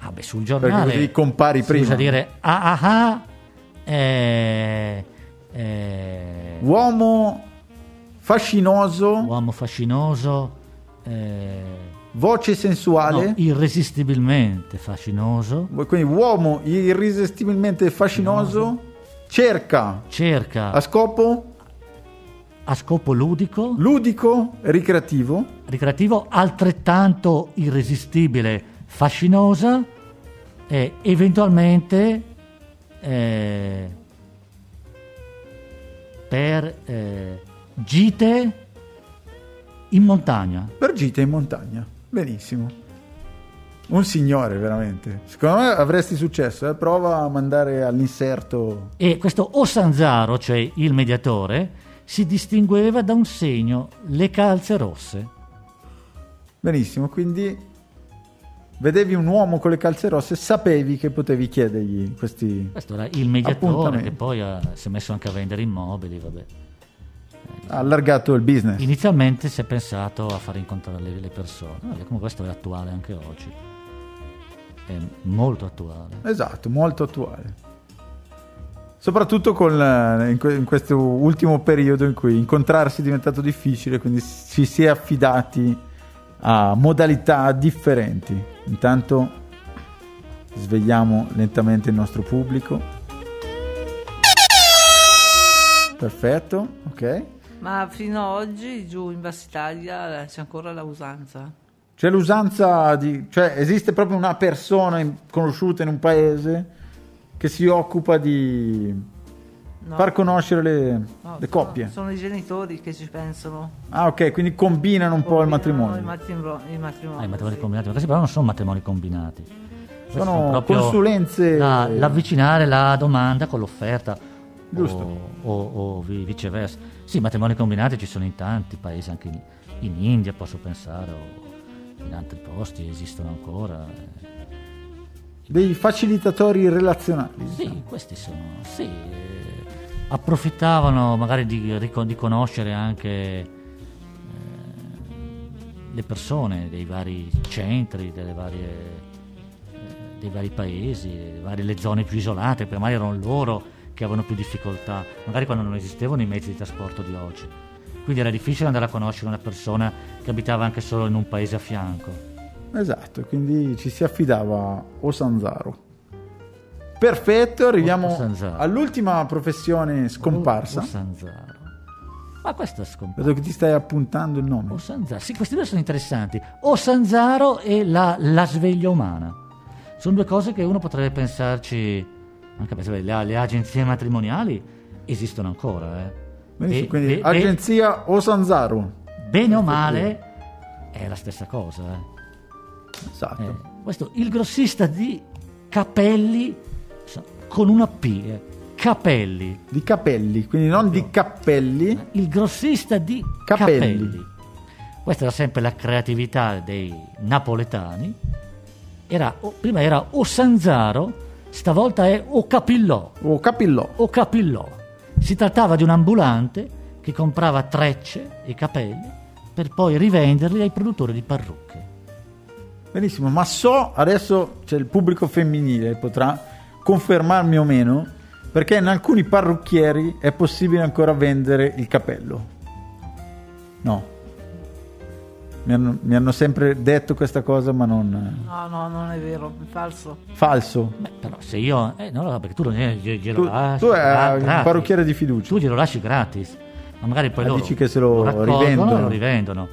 Ah, Vabbè, sul Perché giornale così compari prima. usa dire ah, eh, eh, Uomo fascinoso, uomo fascinoso, eh, voce sensuale. no, irresistibilmente fascinoso, Quindi uomo irresistibilmente fascinoso cerca cerca a scopo a scopo ludico, ludico ricreativo ricreativo, altrettanto irresistibile, fascinosa e eventualmente eh, per eh, gite in montagna. per gite in montagna. Benissimo. Un signore, veramente. Secondo me avresti successo. eh. Prova a mandare all'inserto. E questo Osanzaro, cioè il mediatore, si distingueva da un segno, le calze rosse. Benissimo, quindi vedevi un uomo con le calze rosse, sapevi che potevi chiedergli questi. Questo era il mediatore che poi ha- si è messo anche a vendere immobili, vabbè. Ha allargato il business. Inizialmente si è pensato a far incontrare le, le persone, comunque questo è attuale anche oggi, è molto attuale. Esatto, molto attuale. Soprattutto con, eh, in, que- in questo ultimo periodo in cui incontrarsi è diventato difficile, quindi ci si è affidati a modalità differenti. Intanto svegliamo lentamente il nostro pubblico. Perfetto, ok. Ma fino ad oggi giù in Bassa Italia c'è ancora la usanza. C'è l'usanza di... cioè esiste proprio una persona in- conosciuta in un paese che si occupa di No? far conoscere le, No, le sono- coppie. Sono, i genitori che ci pensano. Ah ok, quindi combinano un po' il matrimonio. I, matrimro- i matrimoni. Ah, i matrimoni sì. combinati, ma questi però non sono matrimoni combinati. Questi Sono proprio consulenze- la- l'avvicinare la domanda con l'offerta. Giusto. O, o- o vi- viceversa. Sì, matrimoni combinati ci sono in tanti paesi, anche in, in India posso pensare, o in altri posti esistono ancora. Dei facilitatori relazionali. Sì, questi sono, sì, eh, approfittavano magari di, di conoscere anche eh, le persone dei vari centri, delle varie, eh, dei vari paesi, delle varie, le zone più isolate, perché magari erano loro che avevano più difficoltà, magari quando non esistevano i mezzi di trasporto di oggi. Quindi era difficile andare a conoscere una persona che abitava anche solo in un paese a fianco. Esatto, quindi ci si affidava a Osanzaro. Perfetto, arriviamo Osanzaro. all'ultima professione scomparsa. O Sanzaro. Ma questa è scomparsa. Vedo che ti stai appuntando il nome. O Sanzaro. Sì, questi due sono interessanti. O Sanzaro e la, la sveglia umana. Sono due cose che uno potrebbe pensarci, anche perché le, le agenzie matrimoniali esistono ancora. Eh. Benissimo, E- quindi e- e- agenzia Osanzaro. bene o male è la stessa cosa. eh. Esatto. Eh, questo, il grossista di capelli con una P. eh. Capelli. Di capelli, quindi non di cappelli. il grossista di Capelli. capelli. Questa era sempre la creatività dei napoletani. Era, o- prima era o Sanzaro, stavolta è o Capillò. O capillò. O Capillò. Si trattava di un ambulante che comprava trecce e capelli per poi rivenderli ai produttori di parrucche. Benissimo, ma so adesso c'è il pubblico femminile, potrà confermarmi o meno, perché in alcuni parrucchieri è possibile ancora vendere il capello. No. Mi hanno, mi hanno sempre detto questa cosa, ma non... No, no, non è vero, è falso. Falso. Beh, però se io... Eh, no, perché tu non glielo lasci. tu hai un parrucchiere di fiducia. tu glielo lasci gratis, ma magari poi Ah, loro dici che se lo raccolgono rivendono. lo rivendono.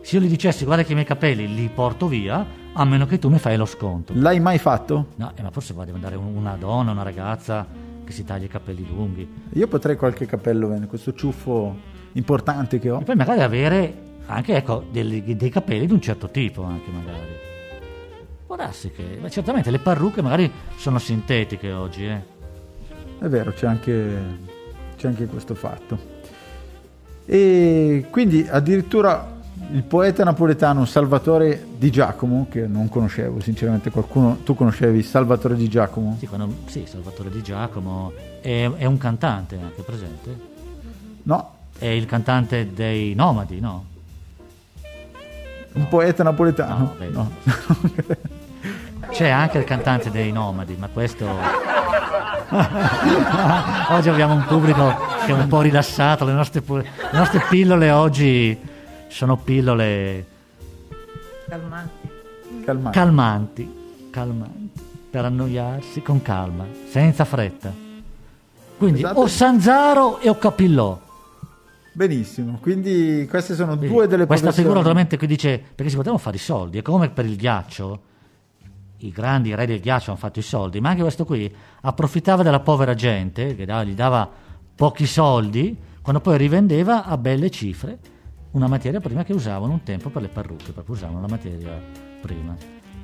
Se io gli dicessi guarda che i miei capelli li porto via, a meno che tu mi fai lo sconto. L'hai mai fatto? No, eh, ma forse va, deve andare un- una donna, una ragazza che si taglia i capelli lunghi. Io potrei qualche capello vendere, questo ciuffo importante che ho. E poi magari avere anche ecco, dei, dei capelli di un certo tipo, anche magari. Può darsi che... ma certamente le parrucche magari sono sintetiche oggi, eh. È vero, c'è anche, c'è anche questo fatto. E quindi addirittura il poeta napoletano Salvatore Di Giacomo, che non conoscevo, sinceramente qualcuno, tu conoscevi Salvatore Di Giacomo? Sì, quando- sì, Salvatore Di Giacomo è, è un cantante anche presente. No, È il cantante dei Nomadi, no? Un poeta napoletano. No, No. c'è anche il cantante dei Nomadi, ma questo... oggi abbiamo un pubblico che è un po' rilassato, le nostre, pu- le nostre pillole oggi sono pillole Calmanti. Calmate. calmanti, calmanti, per annoiarsi con calma, senza fretta. Quindi Esatto. o Sanzaro e o Capillò. Benissimo, quindi queste sono Vedi, due delle Questa professioni. figura naturalmente qui dice perché si potevano fare i soldi, è come per il ghiaccio. I grandi re del ghiaccio hanno fatto i soldi, ma anche questo qui approfittava della povera gente, che dava- gli dava pochi soldi, quando poi rivendeva a belle cifre una materia prima che usavano un tempo per le parrucche, perché usavano la materia prima.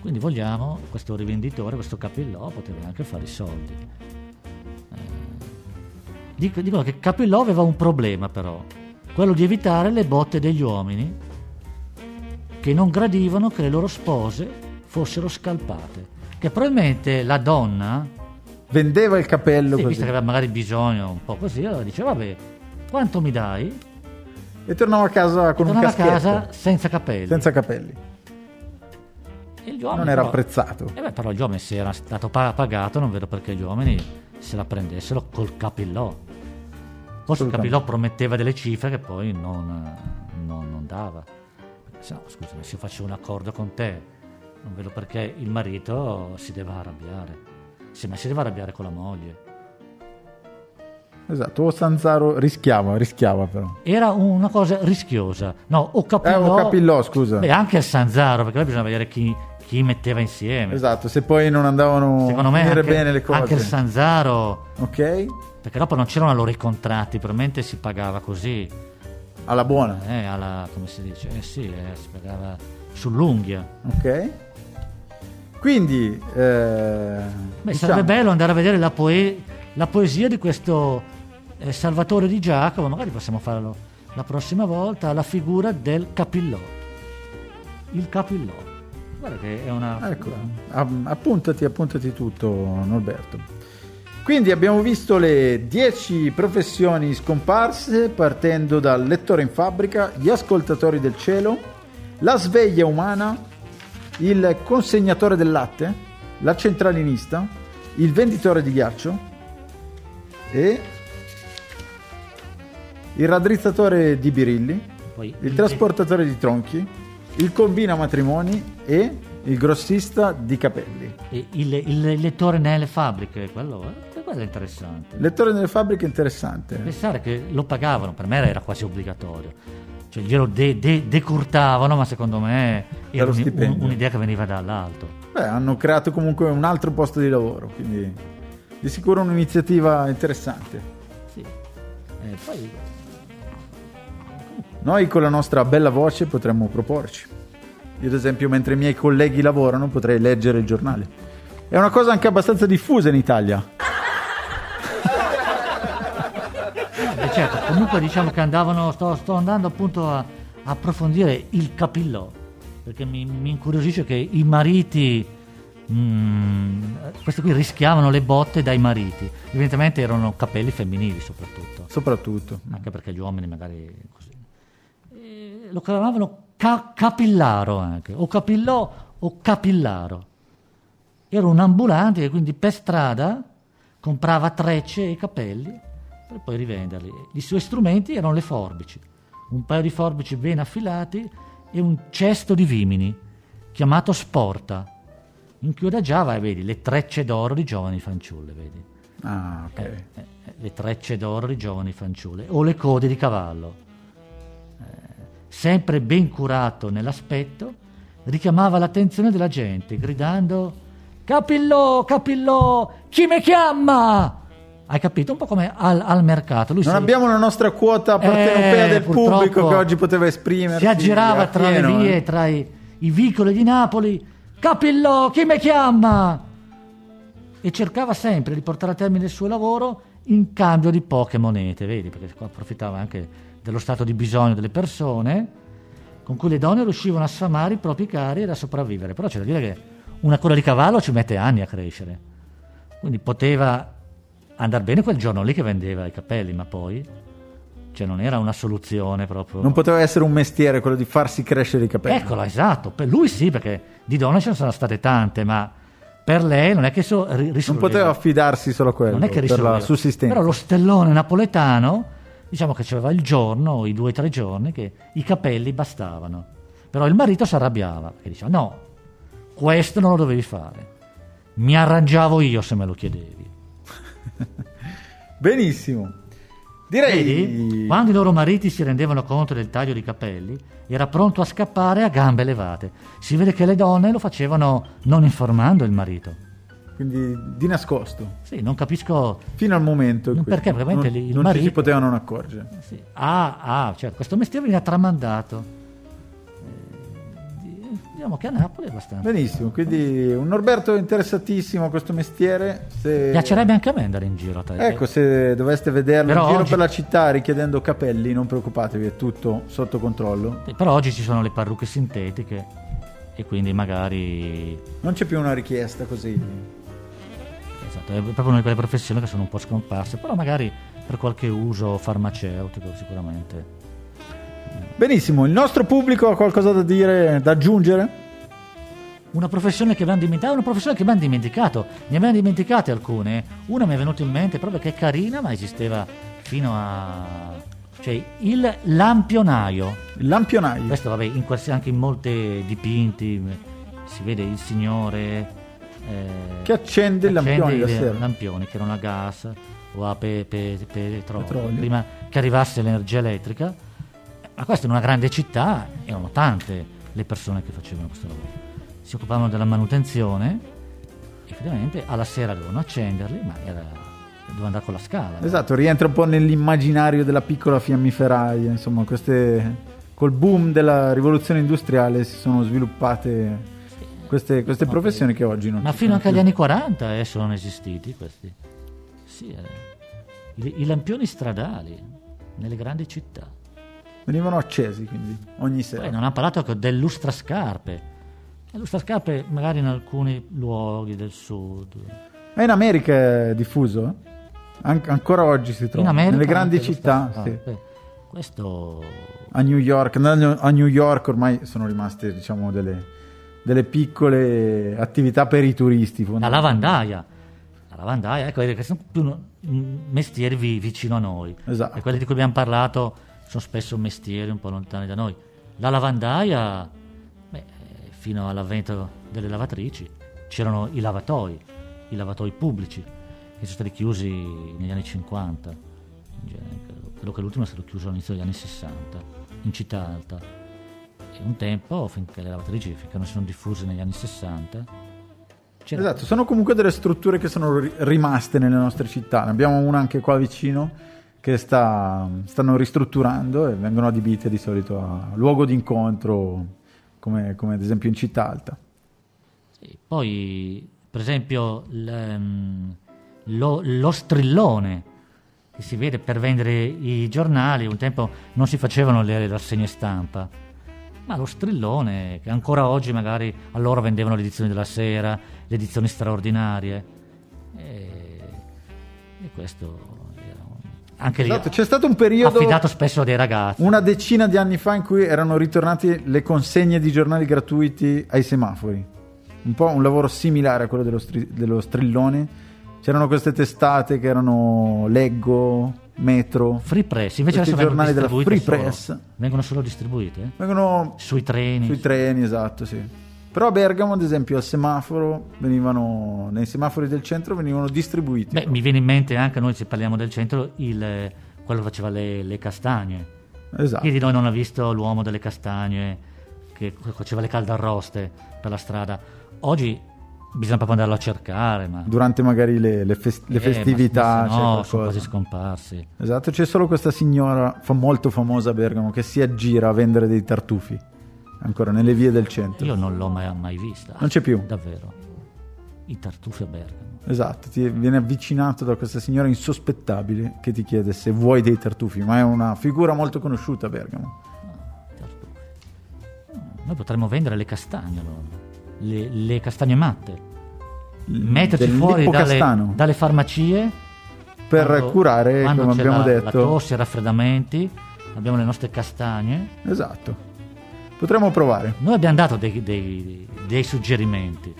Quindi vogliamo, questo rivenditore, questo capillò, poteva anche fare i soldi. Eh, dic- dicono che Capillò aveva un problema però, quello di evitare le botte degli uomini che non gradivano che le loro spose fossero scalpate. Che probabilmente la donna, Vendeva il capello sì, così. visto che aveva magari bisogno un po' così, allora diceva vabbè, quanto mi dai? E tornava a casa con un Tornava a caschetto. casa senza capelli. Senza capelli. E gli uomini Non era però- apprezzato. Eh beh, però gli uomini se era stato pa- pagato, non vedo perché gli uomini se la prendessero col capillò. Forse capillò prometteva delle cifre che poi non, non- non dava. Se no, scusami, se io faccio un accordo con te, non vedo perché il marito si deve arrabbiare. Sì, ma si deve arrabbiare con la moglie. Esatto, o Sanzaro rischiava, rischiava però. Era una cosa rischiosa. No, o Eh, capillò... o Capillò, scusa. Beh, anche il Sanzaro, perché poi bisogna vedere chi, chi metteva insieme. Esatto, se poi non andavano Secondo a finire anche, bene le cose. anche il Sanzaro Ok? Perché dopo non c'erano loro i contratti, probabilmente si pagava così, Alla buona. eh, alla, come si dice? Eh sì, eh, si pagava sull'unghia. Ok? Quindi, eh, Beh, diciamo, sarebbe bello andare a vedere la, poe- la poesia di questo eh, Salvatore di Giacomo, magari possiamo farlo la prossima volta, la figura del capillò. Il capillò. Guarda che è una... Ecco, appuntati, appuntati tutto, Norberto. Quindi abbiamo visto le 10 professioni scomparse partendo dal lettore in fabbrica, gli ascoltatori del cielo, la sveglia umana, il consegnatore del latte, la centralinista, il venditore di ghiaccio e il raddrizzatore di birilli, Poi il trasportatore di tronchi, il combina matrimoni e il grossista di capelli. e il, il lettore nelle fabbriche, quello, eh, quello è interessante. Lettore nelle fabbriche interessante. Pensare che lo pagavano, per me era quasi obbligatorio. Cioè glielo de- de- decurtavano, ma secondo me era un- un- un'idea che veniva dall'alto. Beh, hanno creato comunque un altro posto di lavoro, quindi di sicuro un'iniziativa interessante. Sì. E poi Noi con la nostra bella voce potremmo proporci. Io ad esempio mentre i miei colleghi lavorano potrei leggere il giornale. È una cosa anche abbastanza diffusa in Italia. Eh, certo, comunque diciamo che andavano, sto, sto andando appunto a, approfondire il capillò, perché mi, mi incuriosisce che i mariti, mm, questi qui rischiavano le botte dai mariti, evidentemente erano capelli femminili soprattutto, Soprattutto. anche perché gli uomini magari così. E lo chiamavano ca- capillaro anche, o capillò o capillaro. Era un ambulante che quindi per strada comprava trecce e capelli per poi rivenderli. I suoi strumenti erano le forbici, un paio di forbici ben affilati e un cesto di vimini chiamato sporta, in cui adagiava, vedi, le trecce d'oro di giovani fanciulle, vedi. Ah, ok. Eh, eh, le trecce d'oro di giovani fanciulle o le code di cavallo. Eh, sempre ben curato nell'aspetto, richiamava l'attenzione della gente gridando Capillò, capillò, chi mi chiama? Hai capito? Un po' come al, al mercato. Lui Non si- abbiamo la nostra quota partenopea Eh, del pubblico che oggi poteva esprimersi. Si aggirava tra pieno, le vie, eh. tra i, i vicoli di Napoli. Capillò, chi mi chiama? E cercava sempre di portare a termine il suo lavoro in cambio di poche monete, vedi? Perché qua approfittava anche dello stato di bisogno delle persone, con cui le donne riuscivano a sfamare i propri cari ed a sopravvivere. Però c'è da dire che una coda di cavallo ci mette anni a crescere. Quindi poteva andare bene quel giorno lì che vendeva i capelli, ma poi cioè non era una soluzione proprio. Non poteva essere un mestiere quello di farsi crescere i capelli. Eccola, esatto. Per lui sì, perché di donne ce ne sono state tante, ma per lei non è che so, ri- Non risolveva. poteva affidarsi solo a quello non è che per la risolveva. sussistenza. Però lo stellone napoletano, diciamo che c'aveva il giorno, i due o tre giorni, che i capelli bastavano. Però il marito si arrabbiava, perché diceva no, questo non lo dovevi fare. Mi arrangiavo io se me lo chiedevi. Benissimo. Direi Vedi? Quando i loro mariti si rendevano conto del taglio di capelli, era pronto a scappare a gambe levate. Si vede che le donne lo facevano non informando il marito. quindi di nascosto, Sì, non capisco fino al momento Non perché, probabilmente non, il non ci si marito- potevano non accorgere. Sì. Ah, ah, cioè questo mestiere viene tramandato. Di- diciamo che a Napoli è abbastanza. Benissimo, quindi un Norberto interessatissimo a questo mestiere. Se... Piacerebbe anche a me andare in giro. a te. Ecco, se doveste vederlo Però in giro oggi- per la città richiedendo capelli, non preoccupatevi, è tutto sotto controllo. Però oggi ci sono le parrucche sintetiche e quindi magari... Non c'è più una richiesta così. Esatto, è proprio una di quelle professioni che sono un po' scomparse, però magari per qualche uso farmaceutico sicuramente. Benissimo, il nostro pubblico ha qualcosa da dire, da aggiungere? Una professione che abbiamo dimenticato, una professione che abbiamo dimenticato, ne abbiamo dimenticate alcune. Una mi è venuta in mente proprio che è carina, ma esisteva fino a... cioè il lampionaio. Il lampionaio. Questo vabbè, in quals- anche in molti dipinti si vede il signore eh, Che accende il lampione la i sera. lampioni che erano a gas o a pe- pe- petrolio, Petrolio. prima che arrivasse l'energia elettrica. Ma questo in una grande città erano tante le persone che facevano questo lavoro. Si occupavano della manutenzione, effettivamente alla sera dovevano accenderli, ma era, dovevano andare con la scala. no? Esatto, rientra un po' nell'immaginario della piccola fiammiferaia, insomma, queste col boom della rivoluzione industriale si sono sviluppate queste, queste professioni che oggi non Ma fino anche agli più. anni 40 eh, sono esistiti questi. Sì, eh. I, I lampioni stradali nelle grandi città. Venivano accesi quindi ogni sera. Poi non ha parlato che del lustrascarpe. Le lustrascarpe magari in alcuni luoghi del sud. Ma in America è diffuso? eh? An- ancora oggi si trova In America nelle grandi città, sì. Questo a New York. A New York ormai sono rimaste diciamo delle, delle piccole attività per i turisti. la lavandaia. La lavandaia, ecco, che sono più mestieri vi- vicino a noi. Esatto. E quelli di cui abbiamo parlato sono spesso mestieri un po' lontani da noi. La lavandaia, beh, eh, fino all'avvento delle lavatrici, c'erano i lavatoi, i lavatoi pubblici, che sono stati chiusi negli anni 50. In genere, credo, credo che l'ultimo è stato chiuso all'inizio degli anni 60, in città alta. E un tempo, finché le lavatrici, finché non si sono diffuse negli anni 60, c'era Esatto, sono comunque delle strutture che sono ri- rimaste nelle nostre città. Ne abbiamo una anche qua vicino che sta, stanno ristrutturando e vengono adibite di solito a luogo di incontro, come, come ad esempio in città alta. Sì, poi, per esempio, ehm, lo, lo strillone che si vede per vendere i giornali, un tempo non si facevano le rassegne stampa, ma lo strillone, che ancora oggi magari allora vendevano le edizioni della sera, le edizioni straordinarie, e, e questo anche lì Esatto, c'è stato un periodo, affidato spesso a dei ragazzi. una decina di anni fa, in cui erano ritornati le consegne di giornali gratuiti ai semafori. Un po' un lavoro similare a quello dello, stri- dello strillone. C'erano queste testate che erano Leggo, Metro. Free Press, invece adesso giornali della Free solo- Press. vengono solo distribuite? Vengono Sui treni. Sui treni, esatto, sì. Però a Bergamo, ad esempio, al semaforo venivano, nei semafori del centro venivano distribuiti. Beh, mi viene in mente anche noi se parliamo del centro, il, quello faceva le, le castagne. esatto. Chi di noi non ha visto l'uomo delle castagne che faceva le caldarroste per la strada? Oggi bisogna proprio andarlo a cercare, ma Durante magari le, le fes- le eh, festività. se c'è no, sono quasi scomparsi. Esatto, c'è solo questa signora fa- molto famosa a Bergamo che si aggira a vendere dei tartufi. Ancora nelle vie del centro. Io non l'ho mai, mai vista. Non c'è più. Davvero. I tartufi a Bergamo. Esatto, ti viene avvicinato da questa signora insospettabile che ti chiede se vuoi dei tartufi, ma è una figura molto conosciuta a Bergamo. I tartufi. Noi potremmo vendere le castagne allora. Le, le castagne matte. Metterci fuori dalle, dalle farmacie Per quando- curare, quando come c'è abbiamo la, detto. la tosse, i raffreddamenti, abbiamo le nostre castagne. Esatto. Potremmo provare. Noi abbiamo dato dei, dei- dei suggerimenti.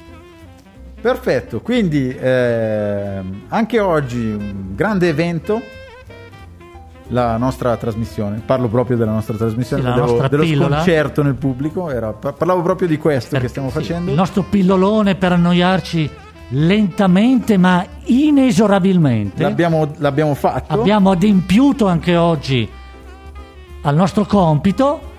Perfetto, quindi ehm, anche oggi un grande evento, la nostra trasmissione, parlo proprio della nostra trasmissione, Sì, la dello, nostra dello pillola. sconcerto nel pubblico, era- par- parlavo proprio di questo Per- che stiamo sì, facendo. Il nostro pillolone per annoiarci lentamente ma inesorabilmente. L'abbiamo, l'abbiamo fatto. Abbiamo adempiuto anche oggi al nostro compito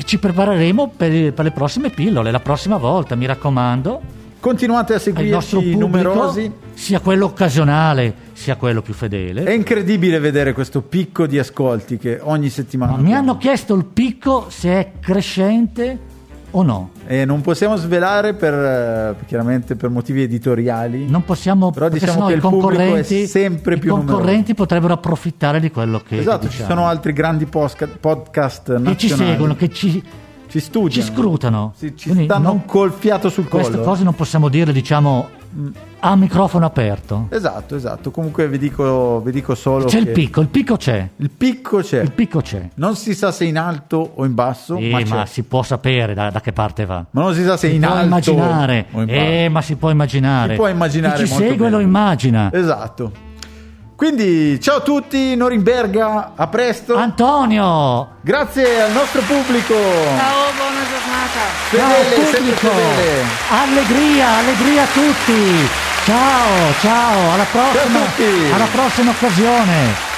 e ci prepareremo per, per le prossime pillole, la prossima volta, mi raccomando. Continuate a seguirci pubblico, numerosi. sia quello occasionale sia quello più fedele. È incredibile vedere questo picco di ascolti che ogni settimana. Ma mi hanno chiesto il picco se è crescente o no. E non possiamo svelare per, eh, chiaramente per motivi editoriali. Non possiamo, Però diciamo che i il pubblico è sempre i più numeroso. concorrenti potrebbero approfittare di quello che Esatto, che ci diciamo. sono altri grandi podcast che nazionali ci seguono, che ci, ci studiano, ci scrutano. Sì, ci Quindi stanno non- col fiato sul queste collo. cose non possiamo dirle, diciamo, a microfono aperto. Esatto, esatto. Comunque vi dico, vi dico solo C'è il picco, il picco c'è. il picco c'è. Il picco c'è. Non si sa se in alto o in basso, Sì, ma, ma, si può sapere da, da che parte va. Ma non si sa se Si in alto immaginare, o in basso. eh, ma si può immaginare. Si può immaginare Chi ci segue bene. lo immagina. Esatto. Quindi ciao a tutti, Norimberga, a presto. Antonio, Grazie al nostro pubblico. Ciao, buona giornata. Fedele, ciao sempre pubblico, allegria, allegria a tutti. Ciao, ciao, alla prossima, tutti. alla prossima occasione.